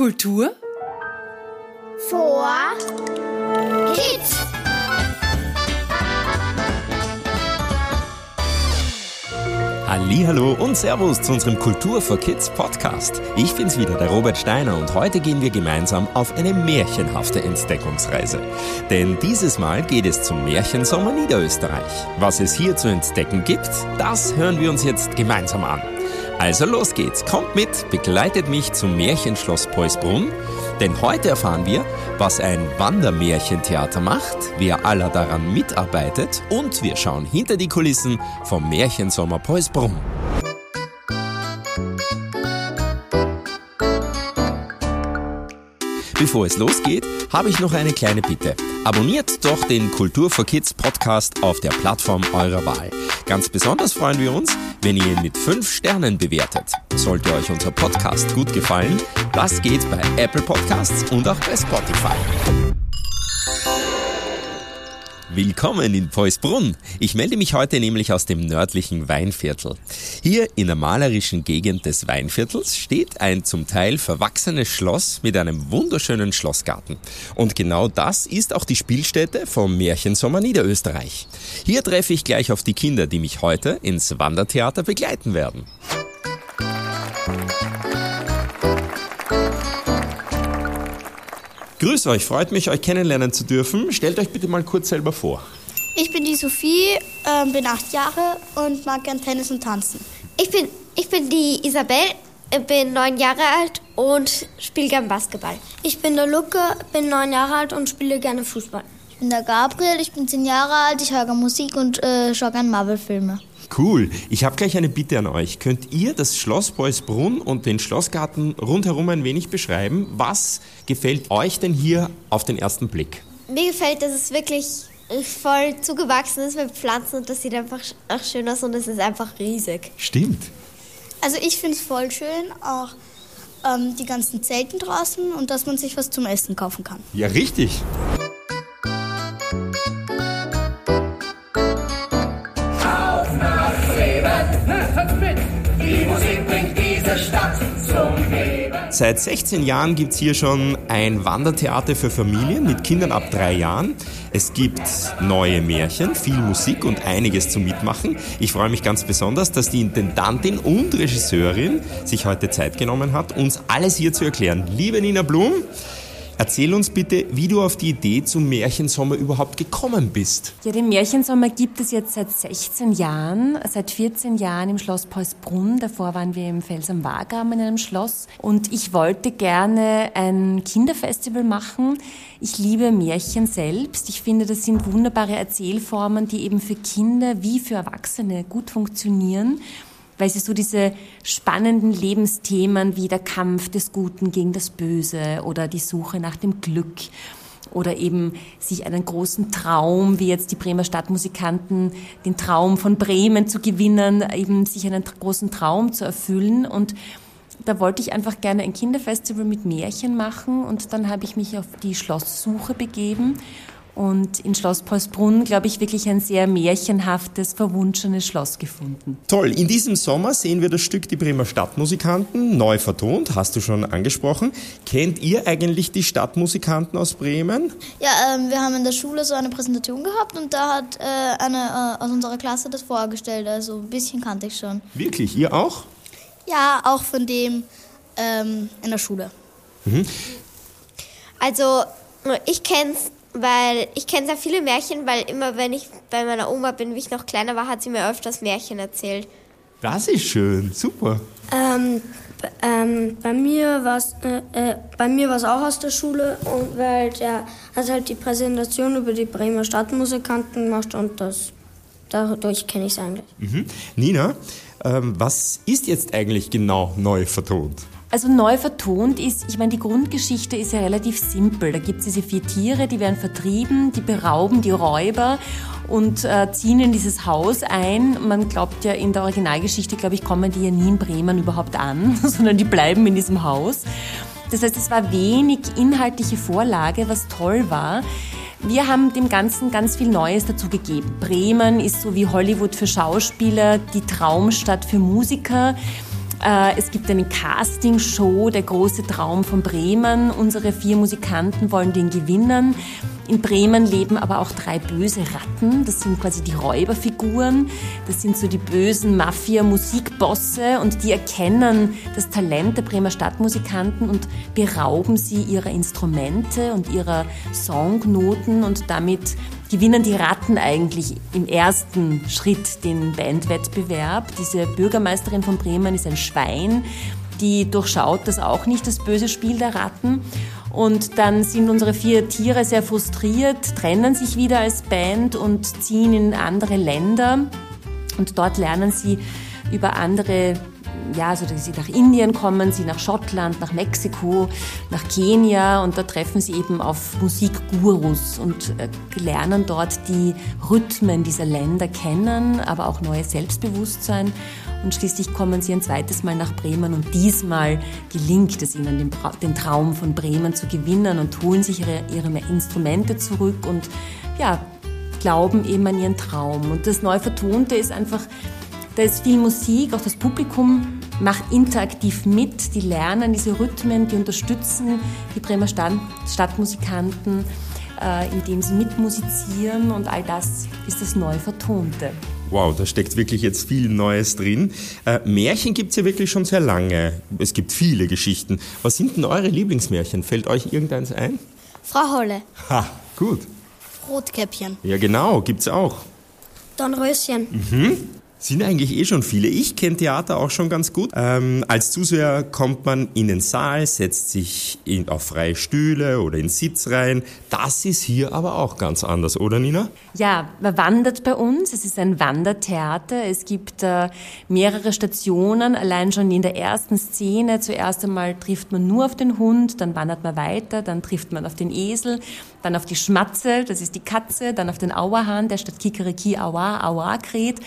Kultur vor Kids. Hallo und Servus zu unserem Kultur for Kids Podcast. Ich bin's wieder, der Robert Steiner und heute gehen wir gemeinsam auf eine märchenhafte Entdeckungsreise. Denn dieses Mal geht es zum Märchensommer Niederösterreich. Was es hier zu entdecken gibt, das hören wir uns jetzt gemeinsam an. Also los geht's, kommt mit, begleitet mich zum Märchenschloss Peusbrunn, denn heute erfahren wir, was ein Wandermärchentheater macht, wer aller daran mitarbeitet. Und wir schauen hinter die Kulissen vom Märchensommer Peusbrunn. Bevor es losgeht, habe ich noch eine kleine Bitte. Abonniert doch den Kultur for Kids Podcast auf der Plattform eurer Wahl. Ganz besonders freuen wir uns, wenn ihr ihn mit 5 Sternen bewertet. Sollte euch unser Podcast gut gefallen, das geht bei Apple Podcasts und auch bei Spotify. Willkommen in Peusbrunn. Ich melde mich heute nämlich aus dem nördlichen Weinviertel. Hier in der malerischen Gegend des Weinviertels steht ein zum Teil verwachsenes Schloss mit einem wunderschönen Schlossgarten. Und genau das ist auch die Spielstätte vom Märchensommer Niederösterreich. Hier treffe ich gleich auf die Kinder, die mich heute ins Wandertheater begleiten werden. Grüß euch, freut mich, euch kennenlernen zu dürfen. Stellt euch bitte mal kurz selber vor. Ich bin die Sophie, äh, bin acht Jahre und mag gern Tennis und Tanzen. Ich bin, ich bin die Isabel, bin neun Jahre alt und spiele gern Basketball. Ich bin der Luke, bin neun Jahre alt und spiele gerne Fußball. Ich bin der Gabriel, ich bin zehn Jahre alt, ich höre Musik und äh, schaue gerne Marvel-Filme. Cool. Ich habe gleich eine Bitte an euch. Könnt ihr das Schloss Beusbrunn und den Schlossgarten rundherum ein wenig beschreiben? Was gefällt euch denn hier auf den ersten Blick? Mir gefällt, dass es wirklich voll zugewachsen ist mit Pflanzen und das sieht einfach auch schön aus und es ist einfach riesig. Stimmt. Also ich finde es voll schön, auch ähm, die ganzen Zelten draußen und dass man sich was zum Essen kaufen kann. Ja, richtig. Seit 16 Jahren gibt es hier schon ein Wandertheater für Familien mit Kindern ab drei Jahren. Es gibt neue Märchen, viel Musik und einiges zum Mitmachen. Ich freue mich ganz besonders, dass die Intendantin und Regisseurin sich heute Zeit genommen hat, uns alles hier zu erklären. Liebe Nina Blum, Erzähl uns bitte, wie du auf die Idee zum Märchensommer überhaupt gekommen bist. Ja, den Märchensommer gibt es jetzt seit 16 Jahren, seit 14 Jahren im Schloss Peusbrunn. Davor waren wir im Fels am Wagram in einem Schloss. Und ich wollte gerne ein Kinderfestival machen. Ich liebe Märchen selbst. Ich finde, das sind wunderbare Erzählformen, die eben für Kinder wie für Erwachsene gut funktionieren weil sie so diese spannenden Lebensthemen wie der Kampf des Guten gegen das Böse oder die Suche nach dem Glück oder eben sich einen großen Traum, wie jetzt die Bremer Stadtmusikanten, den Traum von Bremen zu gewinnen, eben sich einen großen Traum zu erfüllen. Und da wollte ich einfach gerne ein Kinderfestival mit Märchen machen und dann habe ich mich auf die Schlosssuche begeben und in Schloss Paulsbrunn, glaube ich, wirklich ein sehr märchenhaftes, verwunschenes Schloss gefunden. Toll. In diesem Sommer sehen wir das Stück Die Bremer Stadtmusikanten neu vertont, hast du schon angesprochen. Kennt ihr eigentlich die Stadtmusikanten aus Bremen? Ja, ähm, wir haben in der Schule so eine Präsentation gehabt und da hat äh, eine äh, aus unserer Klasse das vorgestellt. Also ein bisschen kannte ich schon. Wirklich? Ihr auch? Ja, auch von dem ähm, in der Schule. Mhm. Also, ich kenne es weil ich kenne sehr viele Märchen, weil immer wenn ich bei meiner Oma bin, wie ich noch kleiner war, hat sie mir öfters Märchen erzählt. Das ist schön, super. Ähm, ähm, bei mir war es äh, äh, bei mir war es auch aus der Schule und weil der hat halt die Präsentation über die Bremer Stadtmusikanten gemacht und das dadurch kenne ich es eigentlich. Mhm. Nina, ähm, was ist jetzt eigentlich genau neu vertont? Also neu vertont ist, ich meine, die Grundgeschichte ist ja relativ simpel. Da gibt es diese vier Tiere, die werden vertrieben, die berauben die Räuber und äh, ziehen in dieses Haus ein. Man glaubt ja, in der Originalgeschichte, glaube ich, kommen die ja nie in Bremen überhaupt an, sondern die bleiben in diesem Haus. Das heißt, es war wenig inhaltliche Vorlage, was toll war. Wir haben dem Ganzen ganz viel Neues dazu gegeben. Bremen ist so wie Hollywood für Schauspieler, die Traumstadt für Musiker. Äh, es gibt eine Castingshow, der große Traum von Bremen. Unsere vier Musikanten wollen den gewinnen. In Bremen leben aber auch drei böse Ratten. Das sind quasi die Räuberfiguren. Das sind so die bösen Mafia-Musikbosse und die erkennen das Talent der Bremer Stadtmusikanten und berauben sie ihrer Instrumente und ihrer Songnoten und damit gewinnen die Ratten eigentlich im ersten Schritt den Bandwettbewerb. Diese Bürgermeisterin von Bremen ist ein Schwein, die durchschaut das auch nicht, das böse Spiel der Ratten. Und dann sind unsere vier Tiere sehr frustriert, trennen sich wieder als Band und ziehen in andere Länder. Und dort lernen sie über andere ja, also dass sie nach Indien kommen, sie nach Schottland, nach Mexiko, nach Kenia und da treffen sie eben auf Musikgurus und äh, lernen dort die Rhythmen dieser Länder kennen, aber auch neues Selbstbewusstsein. Und schließlich kommen sie ein zweites Mal nach Bremen und diesmal gelingt es ihnen, den, Traum von Bremen zu gewinnen und holen sich ihre, ihre Instrumente zurück und ja, glauben eben an ihren Traum. Und das neu vertonte ist einfach da ist viel Musik, auch das Publikum macht interaktiv mit, die lernen diese Rhythmen, die unterstützen die Bremer Stadt, Stadtmusikanten, äh, indem sie mitmusizieren und all das ist das neu Vertonte. Wow, da steckt wirklich jetzt viel Neues drin. Äh, Märchen gibt es ja wirklich schon sehr lange. Es gibt viele Geschichten. Was sind denn eure Lieblingsmärchen? Fällt euch irgendeins ein? Frau Holle. Ha, gut. Rotkäppchen. Ja, genau, gibt's auch. Dornröschen. Mhm. Sind eigentlich eh schon viele. Ich kenne Theater auch schon ganz gut. Ähm, als Zuseher kommt man in den Saal, setzt sich in, auf freie Stühle oder in Sitzreihen. Das ist hier aber auch ganz anders, oder Nina? Ja, man wandert bei uns. Es ist ein Wandertheater. Es gibt äh, mehrere Stationen. Allein schon in der ersten Szene. Zuerst einmal trifft man nur auf den Hund, dann wandert man weiter, dann trifft man auf den Esel, dann auf die Schmatze, das ist die Katze, dann auf den Auerhahn, der statt Kikeriki Aua, Aua kräht.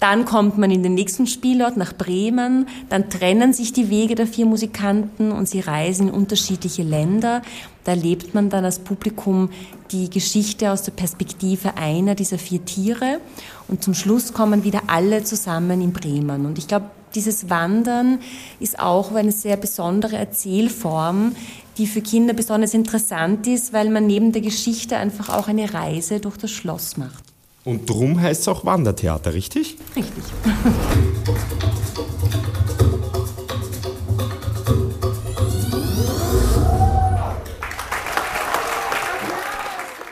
Dann kommt man in den nächsten Spielort nach Bremen, dann trennen sich die Wege der vier Musikanten und sie reisen in unterschiedliche Länder. Da erlebt man dann als Publikum die Geschichte aus der Perspektive einer dieser vier Tiere und zum Schluss kommen wieder alle zusammen in Bremen. Und ich glaube, dieses Wandern ist auch eine sehr besondere Erzählform, die für Kinder besonders interessant ist, weil man neben der Geschichte einfach auch eine Reise durch das Schloss macht. Und drum heißt es auch Wandertheater, richtig? Richtig.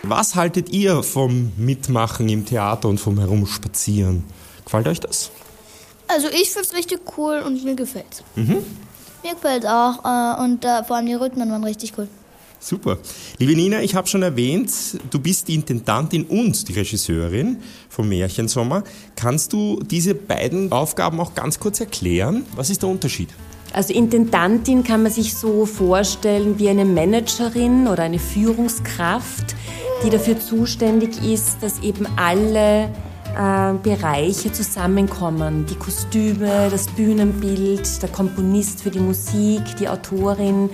Was haltet ihr vom Mitmachen im Theater und vom Herumspazieren? Gefällt euch das? Also ich finde es richtig cool und mir gefällt Mhm. Mir gefällt auch äh, und äh, vor allem die Rhythmen waren richtig cool. Super. Liebe Nina, ich habe schon erwähnt, du bist die Intendantin und die Regisseurin vom Märchensommer. Kannst du diese beiden Aufgaben auch ganz kurz erklären? Was ist der Unterschied? Also Intendantin kann man sich so vorstellen wie eine Managerin oder eine Führungskraft, die dafür zuständig ist, dass eben alle äh, Bereiche zusammenkommen. Die Kostüme, das Bühnenbild, der Komponist für die Musik, die Autorin.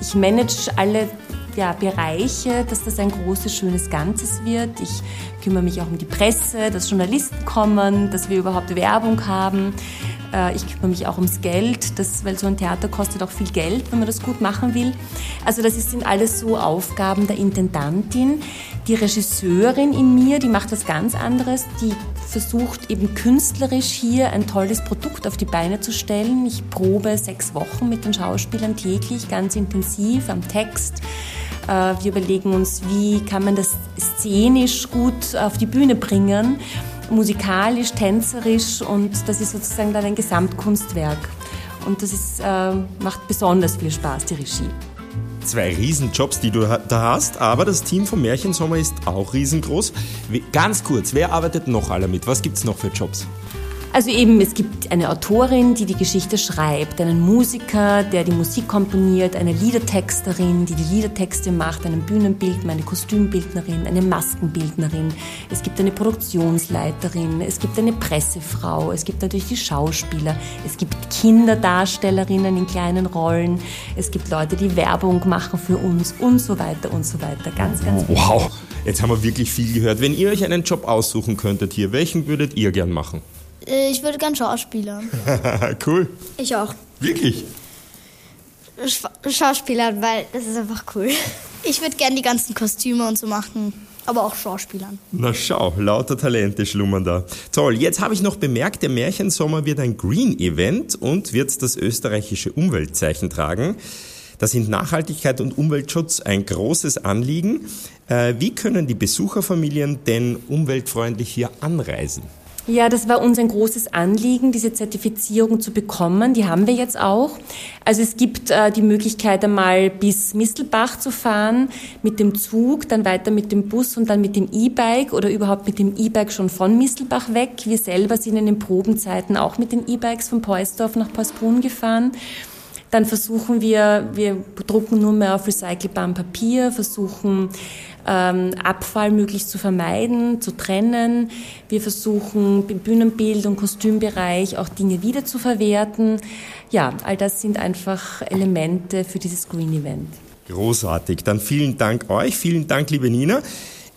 Ich manage alle ja, Bereiche, dass das ein großes, schönes Ganzes wird. Ich kümmere mich auch um die Presse, dass Journalisten kommen, dass wir überhaupt Werbung haben. Äh, ich kümmere mich auch ums Geld, das, weil so ein Theater kostet auch viel Geld, wenn man das gut machen will. Also das sind alles so Aufgaben der Intendantin. Die Regisseurin in mir, die macht was ganz anderes. Die versucht eben künstlerisch hier ein tolles Produkt auf die Beine zu stellen. Ich probe sechs Wochen mit den Schauspielern täglich, ganz intensiv am Text. Äh, wir überlegen uns, wie kann man das szenisch gut auf die Bühne bringen, musikalisch, tänzerisch und das ist sozusagen dann ein Gesamtkunstwerk. Und das ist, äh, macht besonders viel Spaß, die Regie zwei Riesenjobs, die du da hast, aber das Team vom Märchensommer ist auch riesengroß. Ganz kurz, wer arbeitet noch alle mit? Was gibt es noch für Jobs? Also eben, es gibt eine Autorin, die die Geschichte schreibt, einen Musiker, der die Musik komponiert, eine Liedertexterin, die die Liedertexte macht, einen Bühnenbildner, eine Kostümbildnerin, eine Maskenbildnerin. Es gibt eine Produktionsleiterin, es gibt eine Pressefrau, es gibt natürlich die Schauspieler, es gibt Kinderdarstellerinnen in kleinen Rollen, es gibt Leute, die Werbung machen für uns und so weiter und so weiter. Ganz, ganz. Wow, jetzt haben wir wirklich viel gehört. Wenn ihr euch einen Job aussuchen könntet hier, welchen würdet ihr gern machen? Äh, ich würde gern Schauspielern. cool. Ich auch. Wirklich? Sch Schauspielern, weil das ist einfach cool. Ich würde gern die ganzen Kostüme und so machen, aber auch Schauspielern. Na schau, lauter Talente schlummern da. Toll, jetzt habe ich noch bemerkt, der Märchensommer wird ein Green-Event und wird das österreichische Umweltzeichen tragen. Da sind Nachhaltigkeit und Umweltschutz ein großes Anliegen. Äh, wie können die Besucherfamilien denn umweltfreundlich hier anreisen? Ja, das war uns ein großes Anliegen, diese Zertifizierung zu bekommen. Die haben wir jetzt auch. Also es gibt äh, die Möglichkeit, einmal bis Mistelbach zu fahren mit dem Zug, dann weiter mit dem Bus und dann mit dem E-Bike oder überhaupt mit dem E-Bike schon von Mistelbach weg. Wir selber sind in den Probenzeiten auch mit den E-Bikes von Poisdorf nach Pausbrunn gefahren. Dann versuchen wir, wir drucken nur mehr auf recycelbarem Papier, versuchen Abfall möglichst zu vermeiden, zu trennen. Wir versuchen im Bühnenbild- und Kostümbereich auch Dinge wiederzuverwerten. Ja, all das sind einfach Elemente für dieses Green Event. Großartig. Dann vielen Dank euch, vielen Dank, liebe Nina.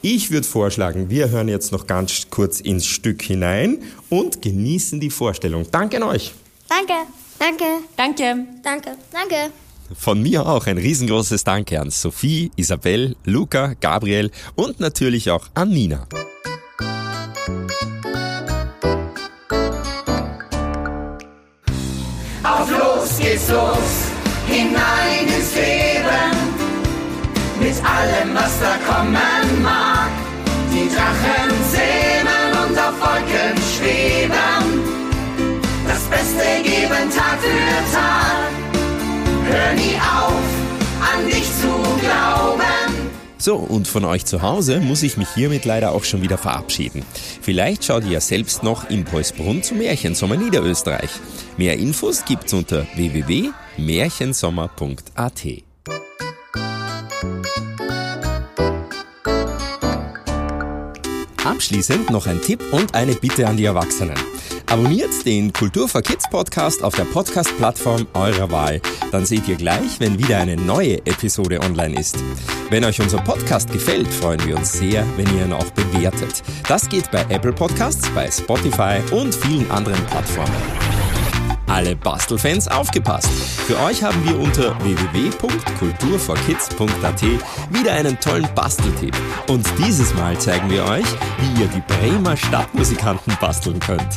Ich würde vorschlagen, wir hören jetzt noch ganz kurz ins Stück hinein und genießen die Vorstellung. Danke an euch. Danke. Danke. Danke. Danke. Danke. Von mir auch ein riesengroßes Danke an Sophie, Isabel, Luca, Gabriel und natürlich auch an Nina. Auf los geht's los, hinein ins Leben, mit allem, was da kommen mag. Die Drachen zähmen und auf Wolken schweben, das Beste geben Tag für Tag. Hör nie auf, an dich zu glauben. So, und von euch zu Hause muss ich mich hiermit leider auch schon wieder verabschieden. Vielleicht schaut ihr ja selbst noch in Poisbrunn zum Märchensommer Niederösterreich. Mehr Infos gibt's unter www.märchensommer.at. Abschließend noch ein Tipp und eine Bitte an die Erwachsenen. Abonniert den Kultur for Kids Podcast auf der Podcast-Plattform eurer Wahl. Dann seht ihr gleich, wenn wieder eine neue Episode online ist. Wenn euch unser Podcast gefällt, freuen wir uns sehr, wenn ihr ihn auch bewertet. Das geht bei Apple Podcasts, bei Spotify und vielen anderen Plattformen. Alle Bastelfans aufgepasst! Für euch haben wir unter www.kulturforkids.at wieder einen tollen Basteltipp. Und dieses Mal zeigen wir euch, wie ihr die Bremer Stadtmusikanten basteln könnt.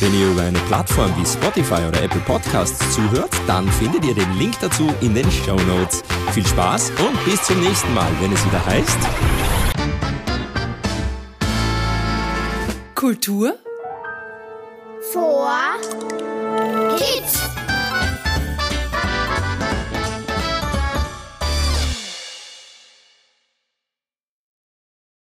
Wenn ihr über eine Plattform wie Spotify oder Apple Podcasts zuhört, dann findet ihr den Link dazu in den Show Notes. Viel Spaß und bis zum nächsten Mal, wenn es wieder heißt. Kultur Vor Kids.